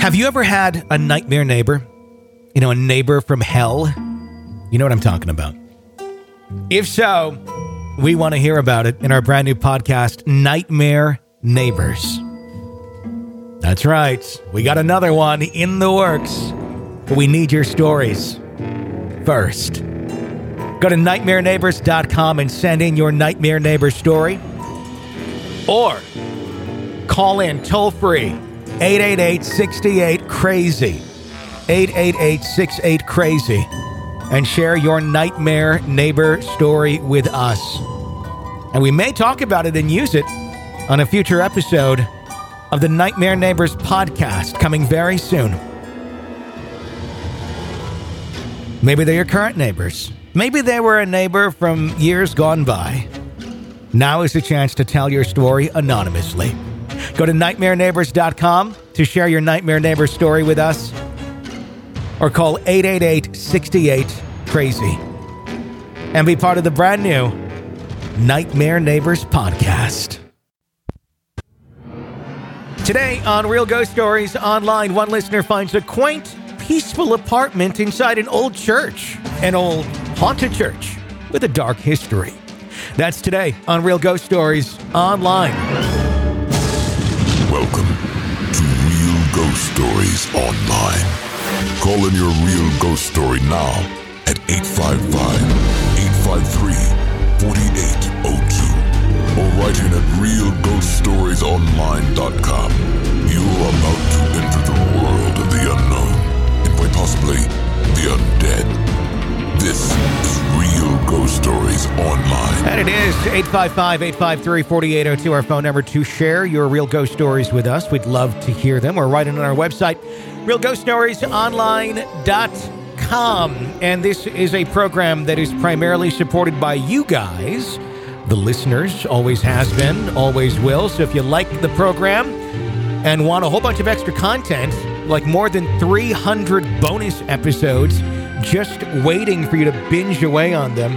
Have you ever had a nightmare neighbor? You know, a neighbor from hell? You know what I'm talking about. If so, we want to hear about it in our brand new podcast, Nightmare Neighbors. That's right. We got another one in the works. But we need your stories first. Go to nightmareneighbors.com and send in your nightmare neighbor story. Or call in toll free 888 68 Crazy. 888 68 Crazy. And share your nightmare neighbor story with us. And we may talk about it and use it on a future episode of the Nightmare Neighbors podcast coming very soon. Maybe they're your current neighbors. Maybe they were a neighbor from years gone by. Now is the chance to tell your story anonymously. Go to nightmareneighbors.com to share your nightmare neighbor story with us or call 888 68 Crazy and be part of the brand new Nightmare Neighbors podcast. Today on Real Ghost Stories Online, one listener finds a quaint, peaceful apartment inside an old church, an old haunted church with a dark history. That's today on Real Ghost Stories Online. Welcome to Real Ghost Stories Online. Call in your real ghost story now at 855 853 4802 or write in at realghoststoriesonline.com. You are about to enter the world of the unknown and quite possibly the undead. This is Real Ghost Stories Online. And it is 855 853 4802, our phone number to share your real ghost stories with us. We'd love to hear them or write it on our website, realghoststoriesonline.com. And this is a program that is primarily supported by you guys, the listeners, always has been, always will. So if you like the program and want a whole bunch of extra content, like more than 300 bonus episodes, just waiting for you to binge away on them,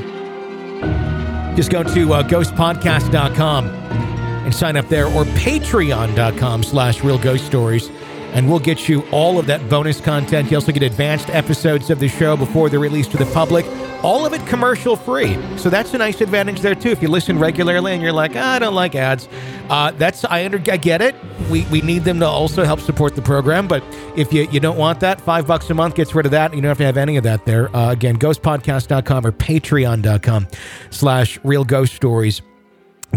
just go to uh, ghostpodcast.com and sign up there or patreon.com slash real ghost stories and we'll get you all of that bonus content. You also get advanced episodes of the show before they're released to the public. All of it commercial free. So that's a nice advantage there too. If you listen regularly and you're like "Ah, i don't like ads uh, that's I, under, I get it. We, we need them to also help support the program. But if you, you don't want that five bucks a month gets rid of that you don't have to have any of that there. Uh, again ghostpodcast.com or patreon.com slash real ghost stories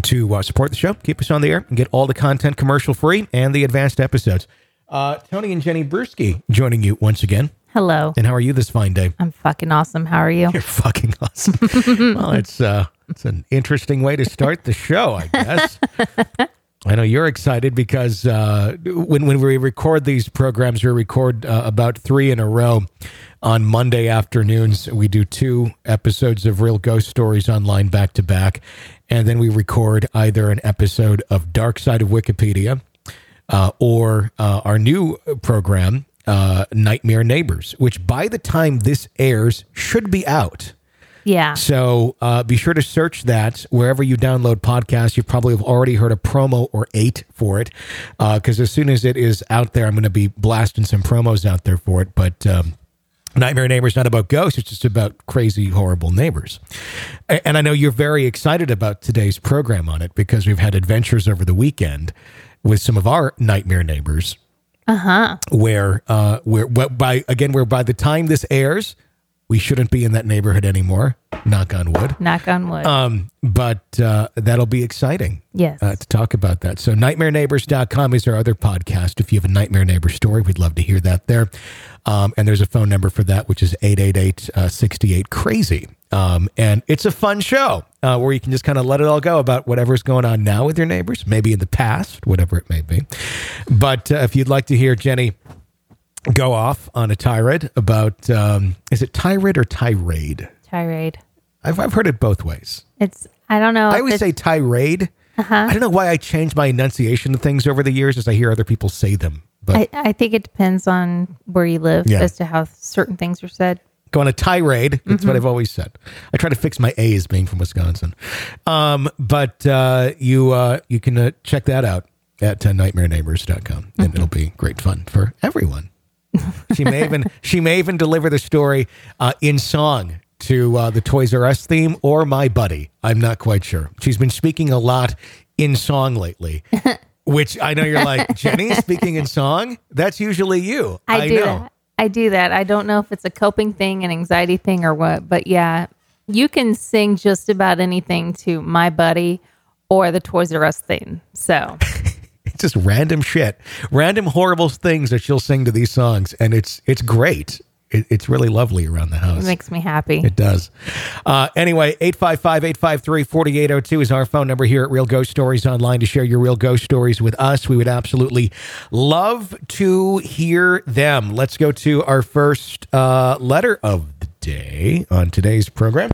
to uh, support the show, keep us on the air, and get all the content commercial free and the advanced episodes. Uh, Tony and Jenny Brueski joining you once again. Hello. And how are you this fine day? I'm fucking awesome. How are you? You're fucking awesome. well, it's uh, it's an interesting way to start the show, I guess. I know you're excited because uh, when when we record these programs, we record uh, about three in a row on Monday afternoons. We do two episodes of Real Ghost Stories online back to back, and then we record either an episode of Dark Side of Wikipedia uh, or uh, our new program, uh, Nightmare Neighbors, which by the time this airs should be out. Yeah. So uh, be sure to search that wherever you download podcasts. You probably have already heard a promo or eight for it, because as soon as it is out there, I'm going to be blasting some promos out there for it. But um, Nightmare Neighbors not about ghosts; it's just about crazy, horrible neighbors. And I know you're very excited about today's program on it because we've had adventures over the weekend with some of our nightmare neighbors Uh huh. where uh where by again where by the time this airs we shouldn't be in that neighborhood anymore knock on wood Knock on wood. um but uh that'll be exciting yes. uh, to talk about that so nightmareneighbors.com is our other podcast if you have a nightmare neighbor story we'd love to hear that there um and there's a phone number for that which is 888 uh, 68 crazy um and it's a fun show uh, where you can just kind of let it all go about whatever's going on now with your neighbors maybe in the past whatever it may be but uh, if you'd like to hear jenny go off on a tirade about um, is it tirade or tirade? Tirade. I've, I've heard it both ways. It's. I don't know. I always say tirade. Uh-huh. I don't know why I change my enunciation of things over the years as I hear other people say them. But I, I think it depends on where you live Yeah. as to how certain things are said. go on a tirade. That's Mm-hmm. what I've always said. I try to fix my A's being from Wisconsin. Um, but uh, you uh, you can uh, check that out at uh, nightmareneighbors.com. And it'll be great fun for everyone. she may even she may even deliver the story uh, in song to uh, the Toys R Us theme or My Buddy. I'm not quite sure. She's been speaking a lot in song lately, which I know you're like Jenny speaking in song. That's usually you. I, do know. that. I do that. I don't know if it's a coping thing, an anxiety thing, or what, but yeah, you can sing just about anything to my buddy or the Toys R Us theme. So It's just random shit, random horrible things that she'll sing to these songs, and it's it's great. It, it's really lovely around the house. it makes me happy. It does. Uh, anyway, 855 853 4802 is our phone number here at Real Ghost Stories Online to share your real ghost stories with us. We would absolutely love to hear them. Let's go to our first uh, letter of the day on today's program.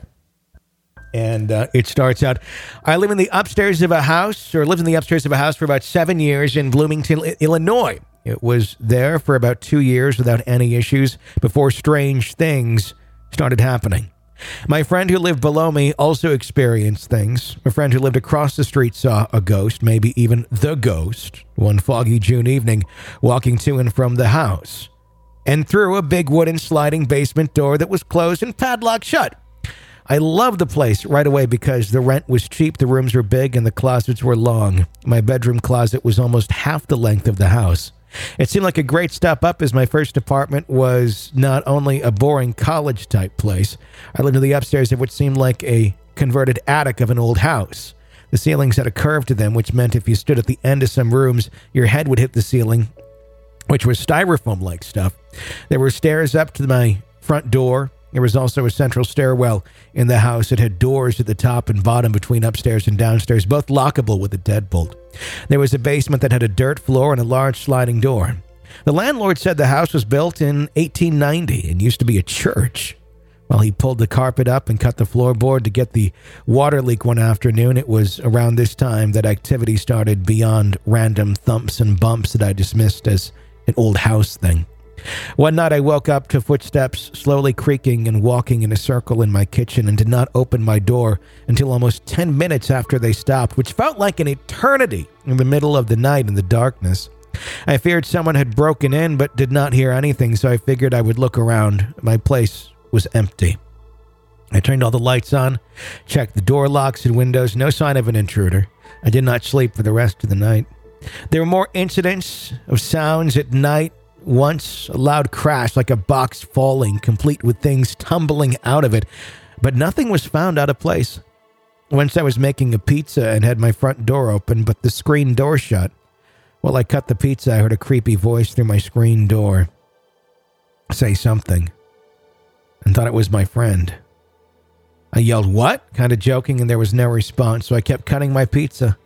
And uh, it starts out I live in the upstairs of a house, or lived in the upstairs of a house for about seven years in Bloomington, Illinois. It was there for about two years without any issues before strange things started happening. My friend who lived below me also experienced things. A friend who lived across the street saw a ghost, maybe even the ghost, one foggy June evening, walking to and from the house, and through a big wooden sliding basement door that was closed and padlocked shut. I loved the place right away because the rent was cheap, the rooms were big, and the closets were long. My bedroom closet was almost half the length of the house. It seemed like a great step up as my first apartment was not only a boring college type place, I lived in the upstairs of what seemed like a converted attic of an old house. The ceilings had a curve to them, which meant if you stood at the end of some rooms, your head would hit the ceiling, which was styrofoam like stuff. There were stairs up to my front door. There was also a central stairwell in the house. It had doors at the top and bottom between upstairs and downstairs, both lockable with a deadbolt. There was a basement that had a dirt floor and a large sliding door. The landlord said the house was built in 1890 and used to be a church. While he pulled the carpet up and cut the floorboard to get the water leak one afternoon, it was around this time that activity started beyond random thumps and bumps that I dismissed as an old house thing. One night I woke up to footsteps slowly creaking and walking in a circle in my kitchen and did not open my door until almost 10 minutes after they stopped, which felt like an eternity in the middle of the night in the darkness. I feared someone had broken in but did not hear anything, so I figured I would look around. My place was empty. I turned all the lights on, checked the door locks and windows, no sign of an intruder. I did not sleep for the rest of the night. There were more incidents of sounds at night. Once, a loud crash like a box falling, complete with things tumbling out of it, but nothing was found out of place. Once I was making a pizza and had my front door open, but the screen door shut. While I cut the pizza, I heard a creepy voice through my screen door say something and thought it was my friend. I yelled, What? kind of joking, and there was no response, so I kept cutting my pizza.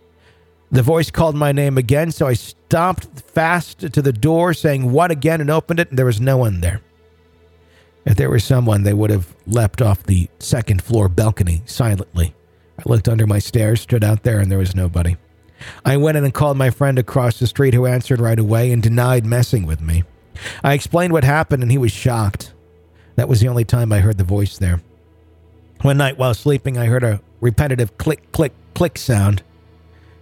The voice called my name again, so I stomped fast to the door, saying, What again? and opened it, and there was no one there. If there was someone, they would have leapt off the second floor balcony silently. I looked under my stairs, stood out there, and there was nobody. I went in and called my friend across the street, who answered right away and denied messing with me. I explained what happened, and he was shocked. That was the only time I heard the voice there. One night while sleeping, I heard a repetitive click, click, click sound.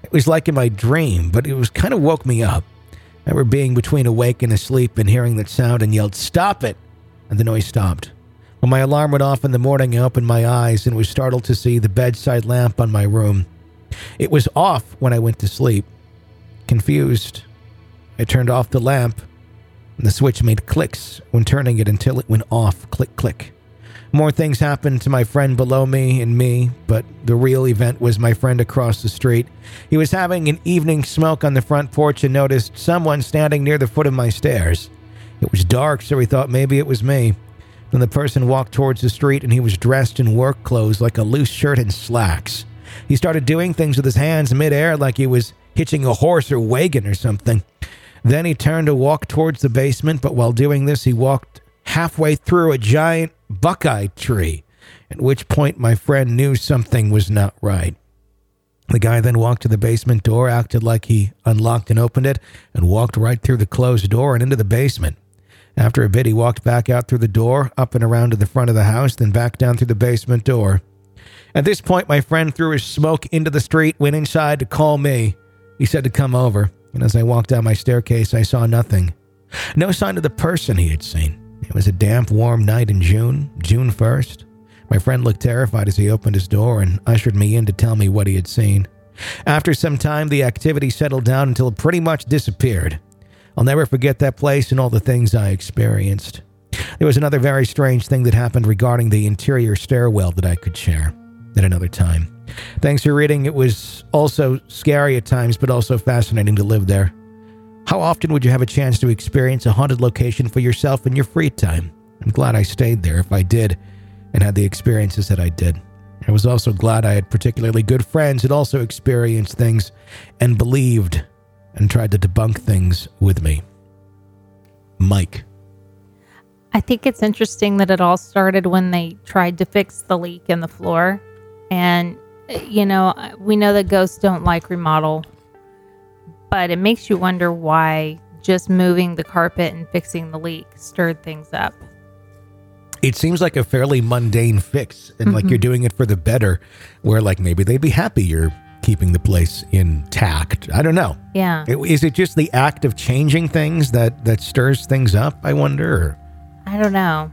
It was like in my dream, but it was kind of woke me up. I remember being between awake and asleep and hearing that sound and yelled, Stop it! And the noise stopped. When my alarm went off in the morning, I opened my eyes and was startled to see the bedside lamp on my room. It was off when I went to sleep. Confused, I turned off the lamp, and the switch made clicks when turning it until it went off. Click, click. More things happened to my friend below me and me, but the real event was my friend across the street. He was having an evening smoke on the front porch and noticed someone standing near the foot of my stairs. It was dark, so he thought maybe it was me. Then the person walked towards the street and he was dressed in work clothes like a loose shirt and slacks. He started doing things with his hands midair like he was hitching a horse or wagon or something. Then he turned to walk towards the basement, but while doing this, he walked halfway through a giant buckeye tree, at which point my friend knew something was not right. The guy then walked to the basement door, acted like he unlocked and opened it, and walked right through the closed door and into the basement. After a bit, he walked back out through the door, up and around to the front of the house, then back down through the basement door. At this point, my friend threw his smoke into the street, went inside to call me. He said to come over. and as I walked down my staircase, I saw nothing. No sign of the person he had seen. It was a damp, warm night in June, June 1st. My friend looked terrified as he opened his door and ushered me in to tell me what he had seen. After some time, the activity settled down until it pretty much disappeared. I'll never forget that place and all the things I experienced. There was another very strange thing that happened regarding the interior stairwell that I could share at another time. Thanks for reading. It was also scary at times, but also fascinating to live there. How often would you have a chance to experience a haunted location for yourself in your free time? I'm glad I stayed there if I did and had the experiences that I did. I was also glad I had particularly good friends that also experienced things and believed and tried to debunk things with me. Mike. I think it's interesting that it all started when they tried to fix the leak in the floor. And, you know, we know that ghosts don't like remodel, but it makes you wonder why just moving the carpet and fixing the leak stirred things up. It seems like a fairly mundane fix and like you're doing it for the better, where like maybe they'd be happy you're keeping the place intact. I don't know. Yeah. I- Is it just the act of changing things that that stirs things up? I wonder. Or I don't know.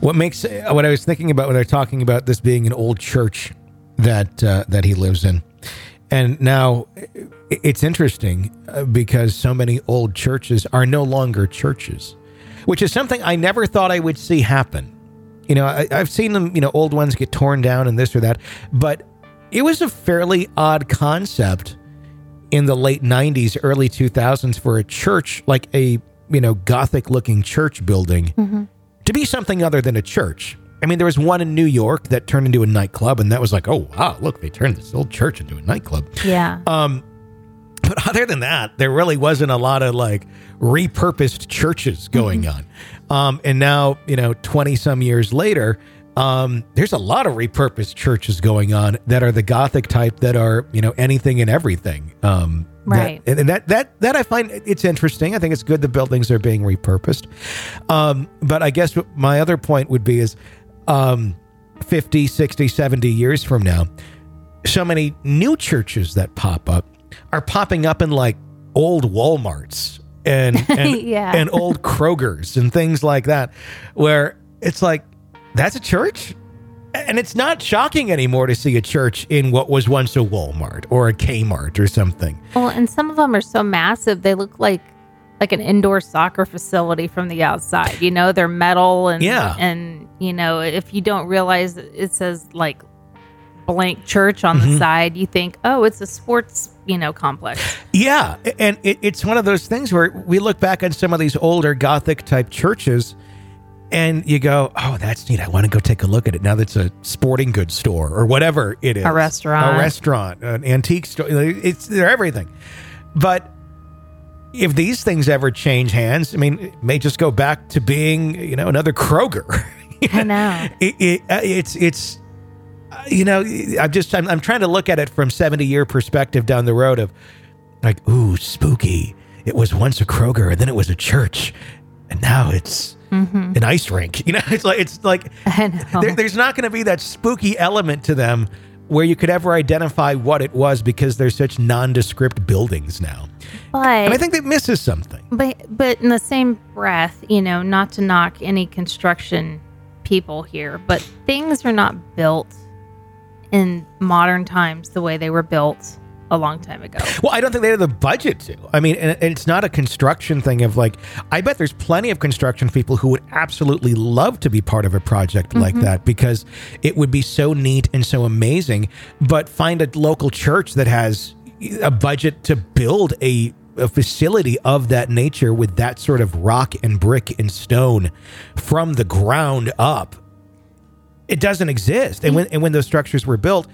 what makes uh, what I was thinking about when they're talking about this being an old church that uh, that he lives in, and now it's interesting uh, because so many old churches are no longer churches, which is something I never thought I would see happen. You know, I, I've seen them, you know, old ones get torn down and this or that, but it was a fairly odd concept in the late 90s, early 2000s for a church, like a, you know, gothic looking church building, to be something other than a church. I mean, there was one in New York that turned into a nightclub, and that was like, oh, wow, look, they turned this old church into a nightclub. Yeah. Um, but other than that, there really wasn't a lot of like repurposed churches going on. Um, and now, you know, 20 some years later, um, there's a lot of repurposed churches going on that are the Gothic type that are, you know, anything and everything. Um, Right. and and that, that, that I find it's interesting. I think it's good the buildings are being repurposed. Um, but I guess my other point would be is, um, 50, 60, 70 years from now, so many new churches that pop up are popping up in like old Walmarts and and, Yeah. and old Krogers and things like that, where it's like that's a church, and it's not shocking anymore to see a church in what was once a Walmart or a Kmart or something. Well, and some of them are so massive they look like like an indoor soccer facility from the outside. You know, they're metal and Yeah. and you know, if you don't realize it says like blank church on Mm-hmm. the side, you think, "Oh, it's a sports, you know, complex." Yeah, and it, it's one of those things where we look back on some of these older Gothic type churches, and you go, "Oh, that's neat. I want to go take a look at it." Now that's a sporting goods store or whatever it is, a restaurant. a restaurant, an antique store. It's they're everything. But if these things ever change hands, I mean, it may just go back to being, you know, another Kroger. I know. it, it, uh, it's it's uh, you know i'm just I'm, I'm trying to look at it from 70 year perspective down the road of like ooh spooky it was once a kroger and then it was a church and now it's an ice rink you know it's like it's like there, there's not going to be that spooky element to them where you could ever identify what it was because they're such nondescript buildings now. But and i think that misses something. But but in the same breath, you know, not to knock any construction people here, but things are not built in modern times the way they were built a long time ago. Well, I don't think they had the budget to. I mean, and and it's not a construction thing of like, I bet there's plenty of construction people who would absolutely love to be part of a project like mm-hmm. that because it would be so neat and so amazing. But find a local church that has a budget to build a, a facility of that nature with that sort of rock and brick and stone from the ground up. It doesn't exist. And mm-hmm. when, and when those structures were built,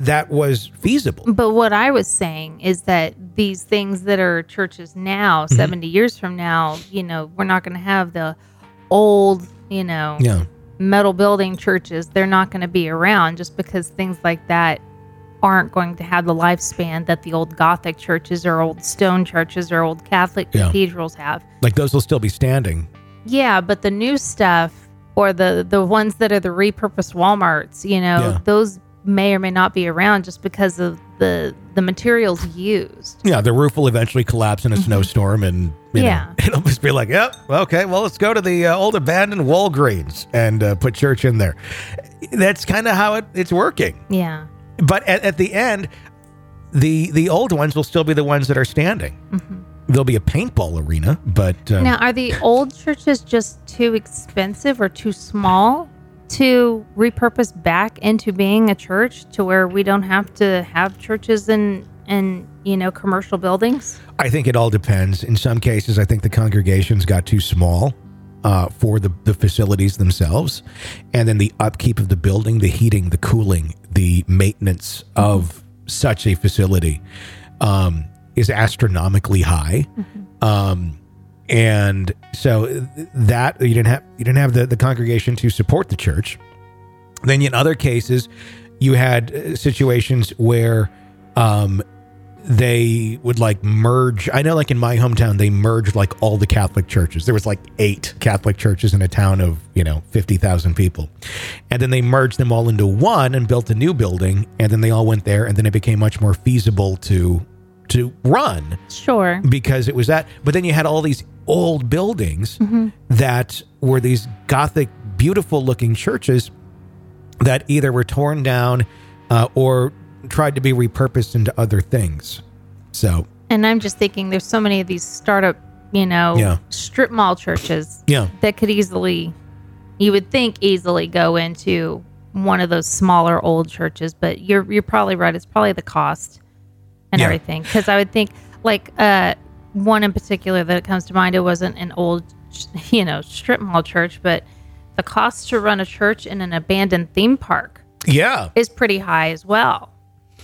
that was feasible. But what I was saying is that these things that are churches now, Mm-hmm. 70 years from now, you know, we're not going to have the old, you know, Yeah. metal building churches. They're not going to be around just because things like that aren't going to have the lifespan that the old Gothic churches or old stone churches or old Catholic Yeah. cathedrals have. Like those will still be standing. Yeah, but the new stuff or the the ones that are the repurposed Walmarts, you know, Yeah. those may or may not be around just because of the the materials used. Yeah, the roof will eventually collapse in a snowstorm, and you know, Yeah. it'll just be like, "Yep, okay, well, let's go to the uh, old abandoned Walgreens and uh, put church in there." That's kind of how it, it's working. Yeah. But at, at the end, the the old ones will still be the ones that are standing. There'll be a paintball arena, but um, Now, are the old churches just too expensive or too small to repurpose back into being a church to where we don't have to have churches in in you know commercial buildings? I think it all depends. In some cases, I think the congregations got too small uh, for the, the facilities themselves. And then the upkeep of the building, the heating, the cooling, the maintenance of such a facility um, is astronomically high. Um, and so that you didn't have you didn't have the, the congregation to support the church. Then in other cases, you had uh, situations where um, they would like merge. I know, like in my hometown, they merged like all the Catholic churches. There was like eight Catholic churches in a town of you know fifty thousand people, and then they merged them all into one and built a new building. And then they all went there, and then it became much more feasible to to run Sure. because it was that. But then you had all these old buildings that were these Gothic, beautiful looking churches that either were torn down uh, or tried to be repurposed into other things. So, And I'm just thinking there's so many of these startup, you know, Yeah. strip mall churches yeah. that could easily you would think easily go into one of those smaller old churches, but you're you're probably right. It's probably the cost and Yeah. everything. Because I would think like uh one in particular that comes to mind. It wasn't an old, you know, strip mall church, but the cost to run a church in an abandoned theme park Yeah. is pretty high as well.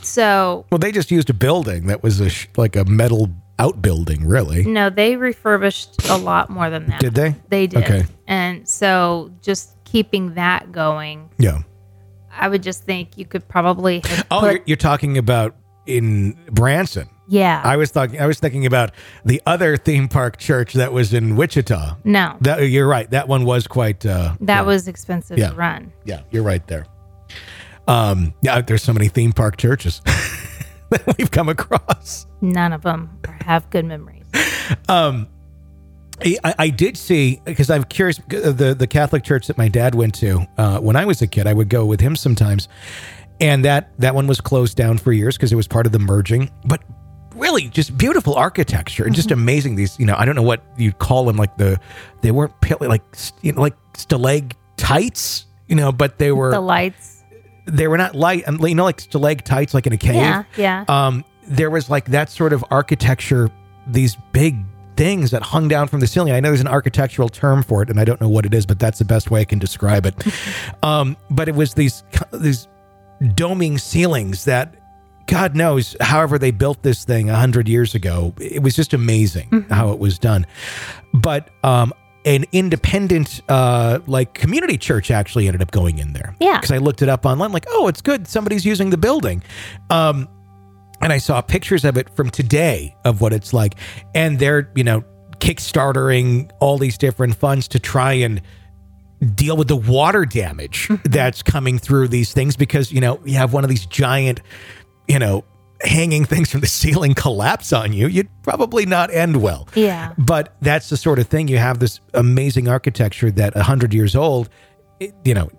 So Well, they just used a building that was a sh- like a metal outbuilding, really. no, they refurbished a lot more than that. Did they? They did. Okay. And so just keeping that going, Yeah. I would just think you could probably Oh, put- you're, you're talking about in Branson. yeah. I was talking. I was thinking about the other theme park church that was in Wichita. no, That you're right. That one was quite. Uh, that was expensive Yeah. to run. yeah, you're right there. Um, yeah, there's so many theme park churches that we've come across. None of them have good memories. I, I did see because I'm curious. uh, The the Catholic church that my dad went to uh, when I was a kid, I would go with him sometimes, and that that one was closed down for years because it was part of the merging. But really, just beautiful architecture and just amazing. These, you know, I don't know what you'd call them. Like the they weren't like you know like stalactites, you know, but they were The lights. they were not light. and You know, like stalactites, like in a cave. Yeah, yeah. um, there was like that sort of architecture, these big things that hung down from the ceiling. I know there's an architectural term for it, and I don't know what it is, but that's the best way I can describe it. um, but it was these these doming ceilings that. God knows, however they built this thing a hundred years ago, it was just amazing how it was done. But um, an independent, uh, like community church, actually ended up going in there. Yeah. because I looked it up online, like, oh, it's good. Somebody's using the building. Um, and I saw pictures of it from today of what it's like, and they're you know kickstartering all these different funds to try and deal with the water damage mm-hmm. that's coming through these things because you know you have one of these giant you know hanging things from the ceiling collapse on you you'd probably not end well. Yeah. but that's the sort of thing you have this amazing architecture that 100 years old it, you know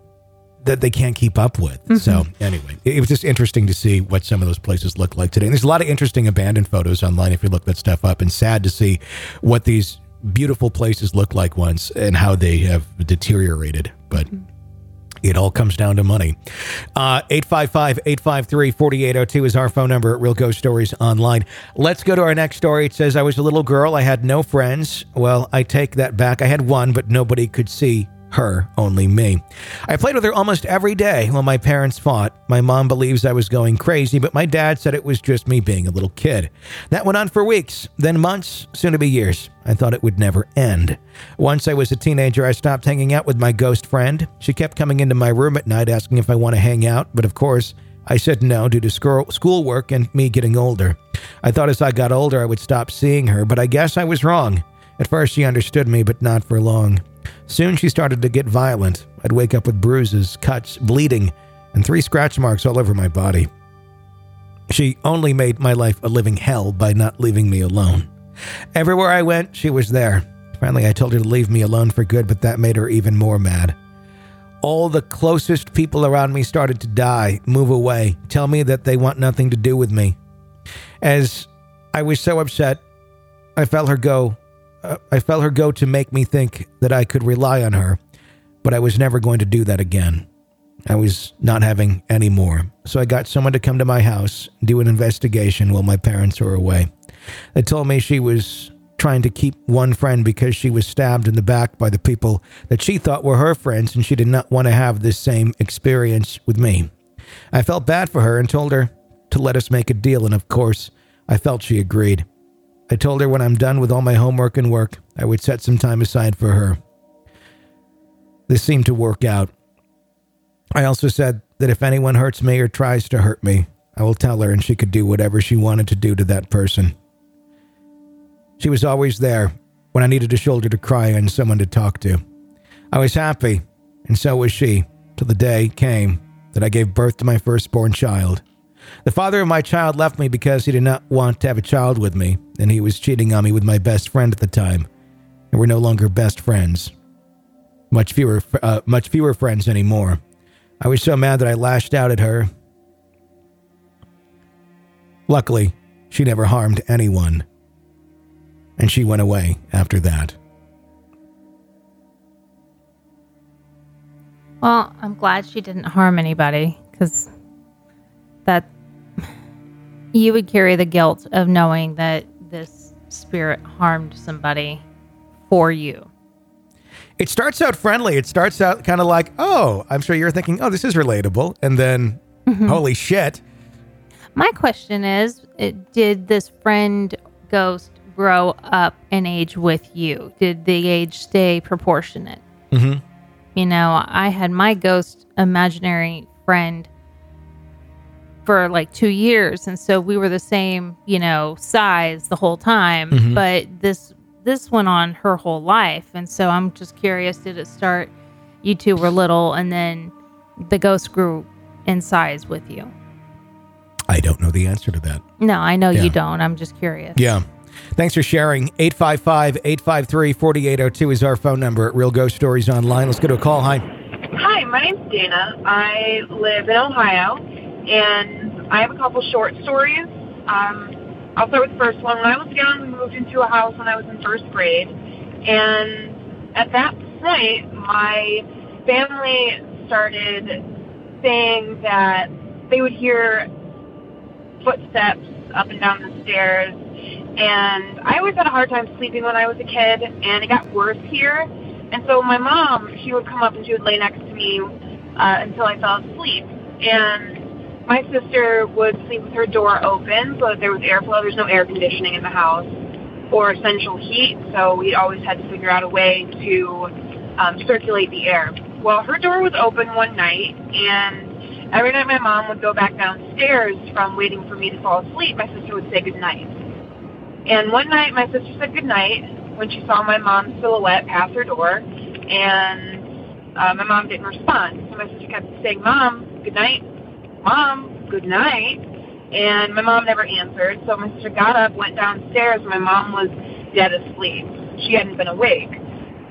that they can't keep up with. Mm-hmm. So anyway it, it was just interesting to see what some of those places look like today. And there's a lot of interesting abandoned photos online if you look that stuff up and sad to see what these beautiful places look like once and how they have deteriorated but it all comes down to money. Uh, 855 853 4802 is our phone number at Real Ghost Stories Online. Let's go to our next story. It says, I was a little girl. I had no friends. Well, I take that back. I had one, but nobody could see her, only me. I played with her almost every day while my parents fought. My mom believes I was going crazy, but my dad said it was just me being a little kid. That went on for weeks, then months, soon to be years. I thought it would never end. Once I was a teenager, I stopped hanging out with my ghost friend. She kept coming into my room at night asking if I want to hang out, but of course, I said no due to school schoolwork and me getting older. I thought as I got older, I would stop seeing her, but I guess I was wrong. At first, she understood me, but not for long. Soon, she started to get violent. I'd wake up with bruises, cuts, bleeding. and three scratch marks all over my body. She only made my life a living hell by not leaving me alone. Everywhere I went, she was there. Finally, I told her to leave me alone for good, but that made her even more mad. All the closest people around me started to die, move away, tell me that they want nothing to do with me. As I was so upset, I felt her go. I felt her go to make me think that I could rely on her, but I was never going to do that again. I was not having any more. So I got someone to come to my house, do an investigation while my parents were away. They told me she was trying to keep one friend because she was stabbed in the back by the people that she thought were her friends and she did not want to have this same experience with me. I felt bad for her and told her to let us make a deal, and of course, I felt she agreed. I told her when I'm done with all my homework and work, I would set some time aside for her. This seemed to work out. I also said that if anyone hurts me or tries to hurt me, I will tell her and she could do whatever she wanted to do to that person. She was always there when I needed a shoulder to cry on, someone to talk to. I was happy, and so was she, till the day came that I gave birth to my firstborn child. The father of my child left me because he did not want to have a child with me, and he was cheating on me with my best friend at the time. And we're no longer best friends. Much fewer, uh, much fewer friends anymore. I was so mad that I lashed out at her. Luckily, she never harmed anyone. And she went away after that. Well, I'm glad she didn't harm anybody because that you would carry the guilt of knowing that this spirit harmed somebody for you. It starts out friendly. It starts out kind of like, oh, I'm sure you're thinking, oh, this is relatable. And then, holy shit. My question is it, Did this friend ghost grow up and age with you? Did the age stay proportionate? Mm-hmm. You know, I had my ghost imaginary friend for like two years, and so we were the same, you know, size the whole time. Mhm. But this this went on her whole life, and so I'm just curious: did it start? You two were little, and then the ghost grew in size with you. I don't know the answer to that. No, I know Yeah. you don't. I'm just curious. Yeah. Thanks for sharing. 855 853 4802 is our phone number at Real Ghost Stories Online. Let's go to a call. Hi. Hi, my name's Dana. I live in Ohio, and I have a couple short stories. Um, I'll start with the first one. When I was young, we moved into a house when I was in first grade, and at that point, my family started saying that they would hear footsteps up and down the stairs, and I always had a hard time sleeping when I was a kid, and it got worse here. And so my mom, she would come up and she would lay next to me uh, until I fell asleep. And my sister would sleep with her door open so there was airflow. There's no air conditioning in the house or central heat, so we always had to figure out a way to um, circulate the air. Well, her door was open one night, and every night my mom would go back downstairs from waiting for me to fall asleep, my sister would say goodnight. And one night, my sister said goodnight when she saw my mom's silhouette pass her door, and uh, my mom didn't respond. So my sister kept saying, "Mom, good night, Mom, good night," and my mom never answered. So my sister got up, went downstairs. My mom was dead asleep. She hadn't been awake.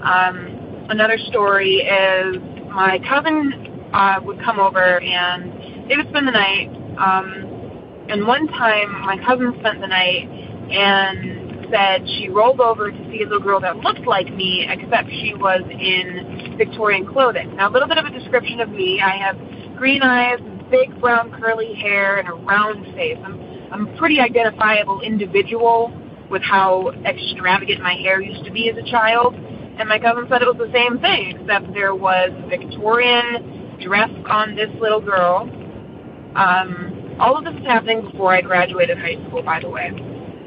Um, another story is my cousin uh, would come over and they would spend the night. Um, and one time, my cousin spent the night and said she rolled over to see a little girl that looked like me, except she was in Victorian clothing. Now, a little bit of a description of me. I have green eyes, big brown curly hair, and a round face. I'm, I'm a pretty identifiable individual with how extravagant my hair used to be as a child. And my cousin said it was the same thing, except there was a Victorian dress on this little girl. Um, all of this is happening before I graduated high school, by the way.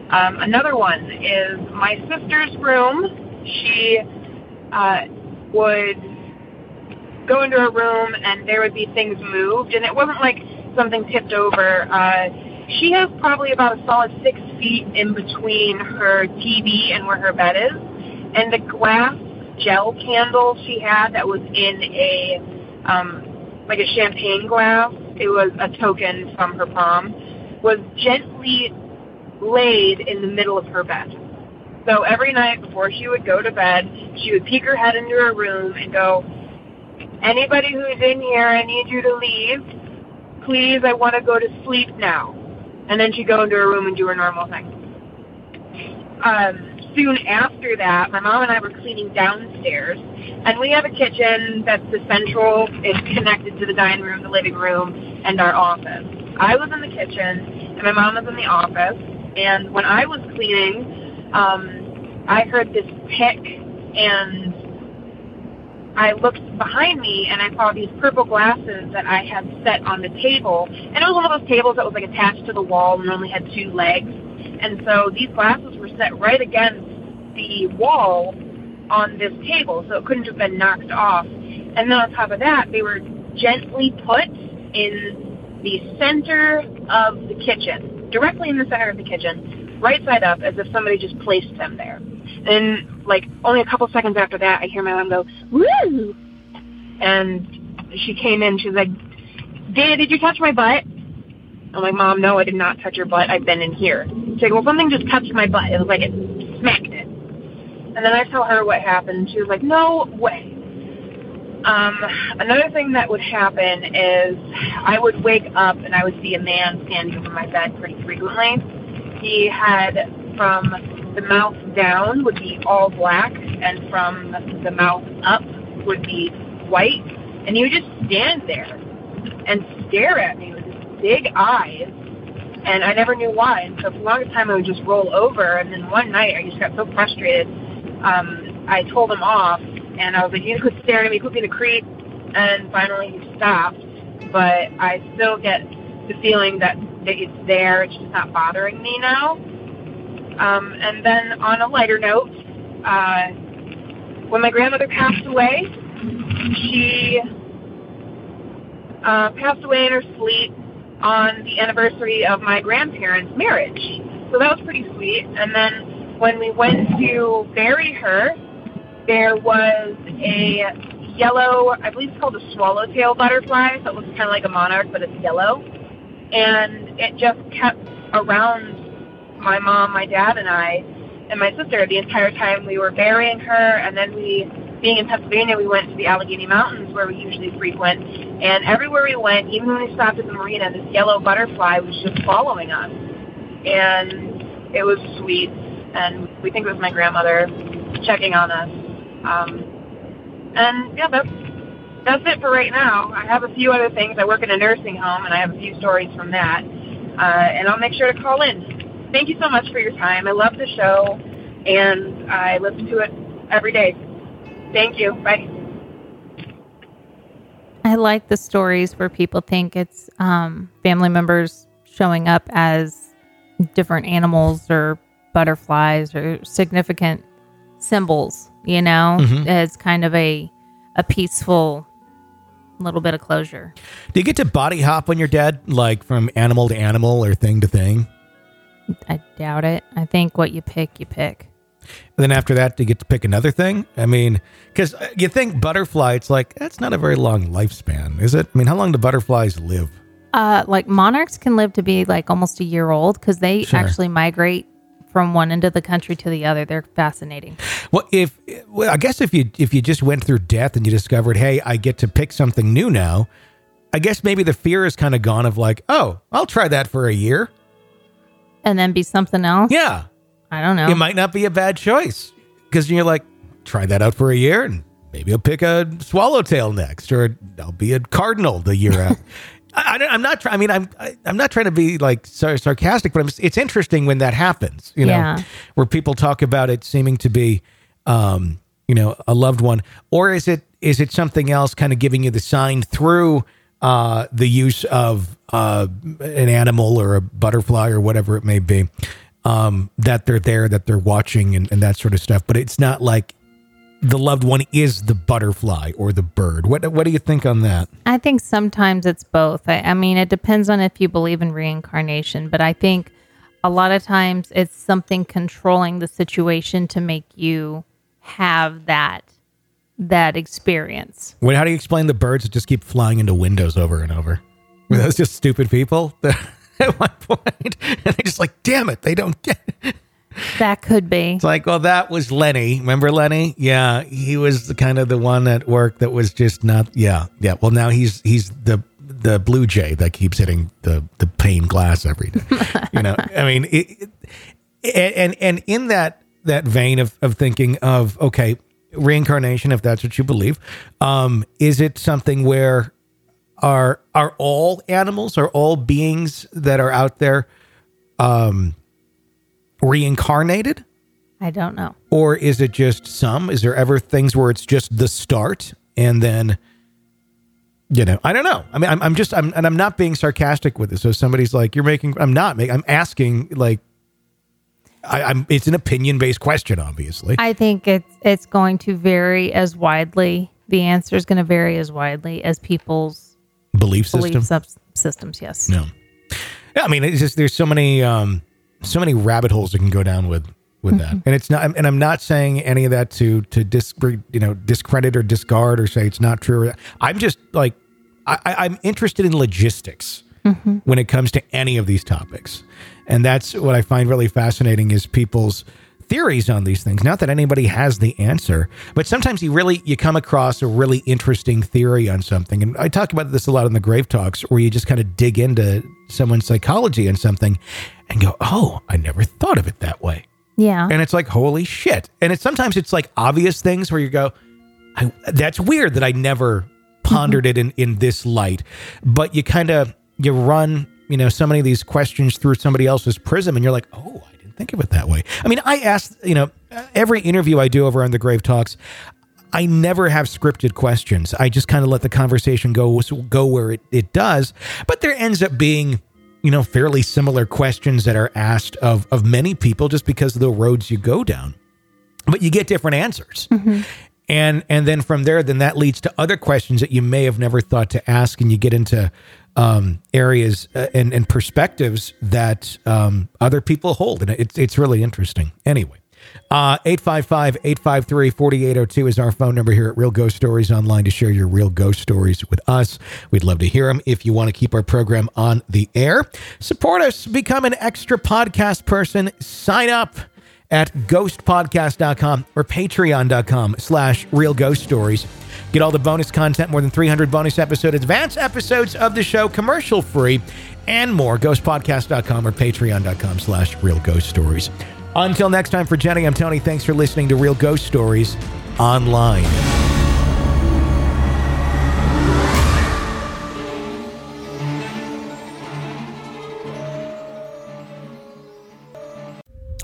Um, another one is my sister's room. She uh, would go into her room and there would be things moved, and it wasn't like something tipped over. Uh, she has probably about a solid six feet in between her TV and where her bed is, and the glass gel candle she had that was in a um, like a champagne glass. It was a token from her prom. Was gently laid in the middle of her bed. So every night before she would go to bed, she would peek her head into her room and go, Anybody who's in here, I need you to leave. Please, I want to go to sleep now. And then she'd go into her room and do her normal thing. Um, soon after that, my mom and I were cleaning downstairs, and we have a kitchen that's the central, it's connected to the dining room, the living room, and our office. I was in the kitchen, and my mom was in the office, and when I was cleaning, um, I heard this tick, and I looked behind me and I saw these purple glasses that I had set on the table. And it was one of those tables that was like attached to the wall and only had two legs. And so these glasses were set right against the wall on this table, so it couldn't have been knocked off. And then on top of that, they were gently put in the center of the kitchen, directly in the center of the kitchen, right side up, as if somebody just placed them there. And like only a couple seconds after that, I hear my mom go, "Woo!" And she came in. She's like, "Dana, did you touch my butt?" I'm like, "Mom, no, I did not touch your butt. I've been in here." She's like, "Well, something just touched my butt. It was like it smacked it." And then I tell her what happened. She was like, "No way." Um, another thing that would happen is I would wake up and I would see a man standing over my bed pretty frequently. He had from the mouth down would be all black, and from the mouth up would be white. And he would just stand there and stare at me with his big eyes. And I never knew why. And so for the longest time, I would just roll over. And then one night, I just got so frustrated. Um, I told him off, and I was like, "You quit staring at me, quit being a creep." And finally, he stopped. But I still get the feeling that it's there. It's just not bothering me now. Um, and then on a lighter note, uh, when my grandmother passed away, she uh, passed away in her sleep on the anniversary of my grandparents' marriage. So that was pretty sweet. And then when we went to bury her, there was a yellow, I believe it's called a swallowtail butterfly, so it looks kind of like a monarch, but it's yellow. And it just kept around my mom, my dad, and I, and my sister the entire time we were burying her. And then we, being in Pennsylvania, we went to the Allegheny Mountains where we usually frequent. And everywhere we went, even when we stopped at the marina, this yellow butterfly was just following us. And it was sweet. And we think it was my grandmother checking on us. Um, and yeah, that's that's it for right now. I have a few other things. I work in a nursing home, and I have a few stories from that. Uh, and I'll make sure to call in thank you so much for your time. I love the show, and I listen to it every day. Thank you. Bye. I like the stories where people think it's um, family members showing up as different animals or butterflies or significant symbols. You know, Mhm. as kind of a a peaceful little bit of closure. Do you get to body hop when you're dead, like from animal to animal or thing to thing? I doubt it. I think what you pick, you pick. And then after that, you get to pick another thing? I mean, because you think butterfly, it's like, that's not a very long lifespan, is it? I mean, how long do butterflies live? Uh, like monarchs can live to be like almost a year old because they Sure. actually migrate from one end of the country to the other. They're fascinating. Well, if well, I guess if you if you just went through death and you discovered, hey, I get to pick something new now, I guess maybe the fear is kind of gone of like, oh, I'll try that for a year. And then be something else. Yeah, I don't know. it might not be a bad choice because you're like, try that out for a year and maybe I'll pick a swallowtail next or I'll be a cardinal the year after. I, I, am not. Try, I mean, I'm. I, I'm not trying to be like sar- sarcastic, but I'm, it's interesting when that happens. You know, Yeah. where people talk about it seeming to be, um, you know, a loved one, or is it is it something else, kind of giving you the sign through uh, the use of uh, an animal or a butterfly or whatever it may be, um, that they're there, that they're watching, and, and that sort of stuff. But it's not like the loved one is the butterfly or the bird. What What do you think on that? I think sometimes it's both. I, I mean, it depends on if you believe in reincarnation, but I think a lot of times it's something controlling the situation to make you have that that experience. Wait, how do you explain the birds that just keep flying into windows over and over? Were those just stupid people at one point? And they're just like, damn it, they don't get it. That could be. It's like, well, that was Lenny. Remember Lenny? Yeah, he was the kind of the one at work that was just not. Yeah, yeah. Well, now he's he's the the blue jay that keeps hitting the the pane glass every day. you know, I mean, it, it, and and in that that vein of of thinking of okay, reincarnation, if that's what you believe, um, is it something where are are all animals, are all beings that are out there, um, reincarnated? I don't know. Or is it just some? Is there ever things where it's just the start and then, you know, I don't know. I mean, I'm, I'm just, I'm, and I'm not being sarcastic with this. So somebody's like, you're making, I'm not making, I'm asking like, I, I'm, it's an opinion based question, obviously. I think it's it's going to vary as widely. The answer is going to vary as widely as people's Belief system. belief sub- systems. Yes. No. Yeah, I mean, it's just there's so many um so many rabbit holes that can go down with with that, and it's not. And I'm not saying any of that to to dis you know discredit or discard or say it's not true. I'm just like I, I'm interested in logistics when it comes to any of these topics, and that's what I find really fascinating is people's theories on these things. Not that anybody has the answer but sometimes you really you come across a really interesting theory on something. And i talk about this a lot in the grave talks where you just kind of dig into someone's psychology and something and go oh i never thought of it that way. Yeah. and it's like holy shit. And it's sometimes it's like obvious things where you go I, that's weird that i never mm-hmm. pondered it in in this light. But you kind of you run you know so many of these questions through somebody else's prism and you're like oh i didn't think of it that way i mean i asked you know every interview i do over on the grave talks I never have scripted questions. I just kind of let the conversation go go where it, it does. But there ends up being, you know, fairly similar questions that are asked of of many people just because of the roads you go down. But you get different answers. Mm-hmm. And and then from there, then that leads to other questions that you may have never thought to ask, and you get into um, areas uh, and, and perspectives that um, other people hold, and it's it's really interesting. Anyway, uh, 855-853-4802 is our phone number here at Real Ghost Stories Online to share your real ghost stories with us. We'd love to hear them. If you want to keep our program on the air, support us, become an extra podcast person, sign up at ghostpodcast.com or patreon.com slash real ghost stories. Get all the bonus content, more than 300 bonus episodes, advance episodes of the show, commercial free, and more. Ghostpodcast.com or patreon.com slash real ghost stories. Until next time, for Jenny, I'm Tony. Thanks for listening to Real Ghost Stories Online.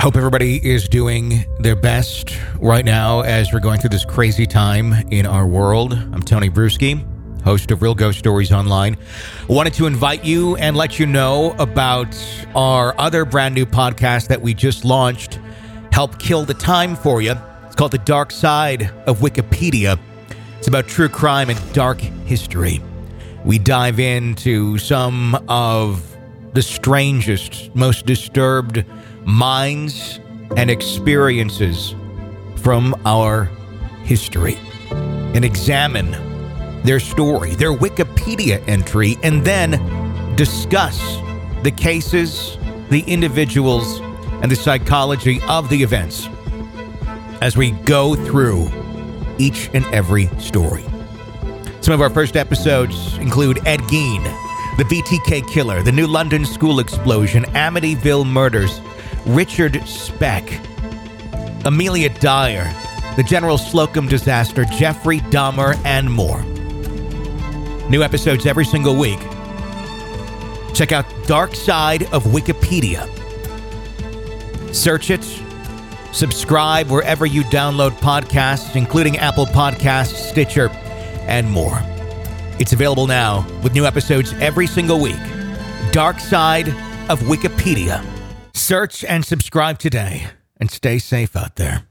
Hope everybody is doing their best right now as we're going through this crazy time in our world. I'm Tony Brueski, host of Real Ghost Stories Online. Wanted to invite you and let you know about our other brand new podcast that we just launched, Help Kill the Time for You. It's called The Dark Side of Wikipedia. It's about true crime and dark history. We dive into some of the strangest, most disturbed minds and experiences from our history and examine their story, their Wikipedia entry, and then discuss the cases, the individuals, and the psychology of the events as we go through each and every story. Some of our first episodes include Ed Gein, the BTK killer, the New London school explosion, Amityville murders, Richard Speck, Amelia Dyer, the General Slocum disaster, Jeffrey Dahmer, and more. New episodes every single week. Check out Dark Side of Wikipedia. Search it, subscribe wherever you download podcasts, including Apple Podcasts, Stitcher, and more. It's available now with new episodes every single week. Dark Side of Wikipedia. Search and subscribe today and stay safe out there.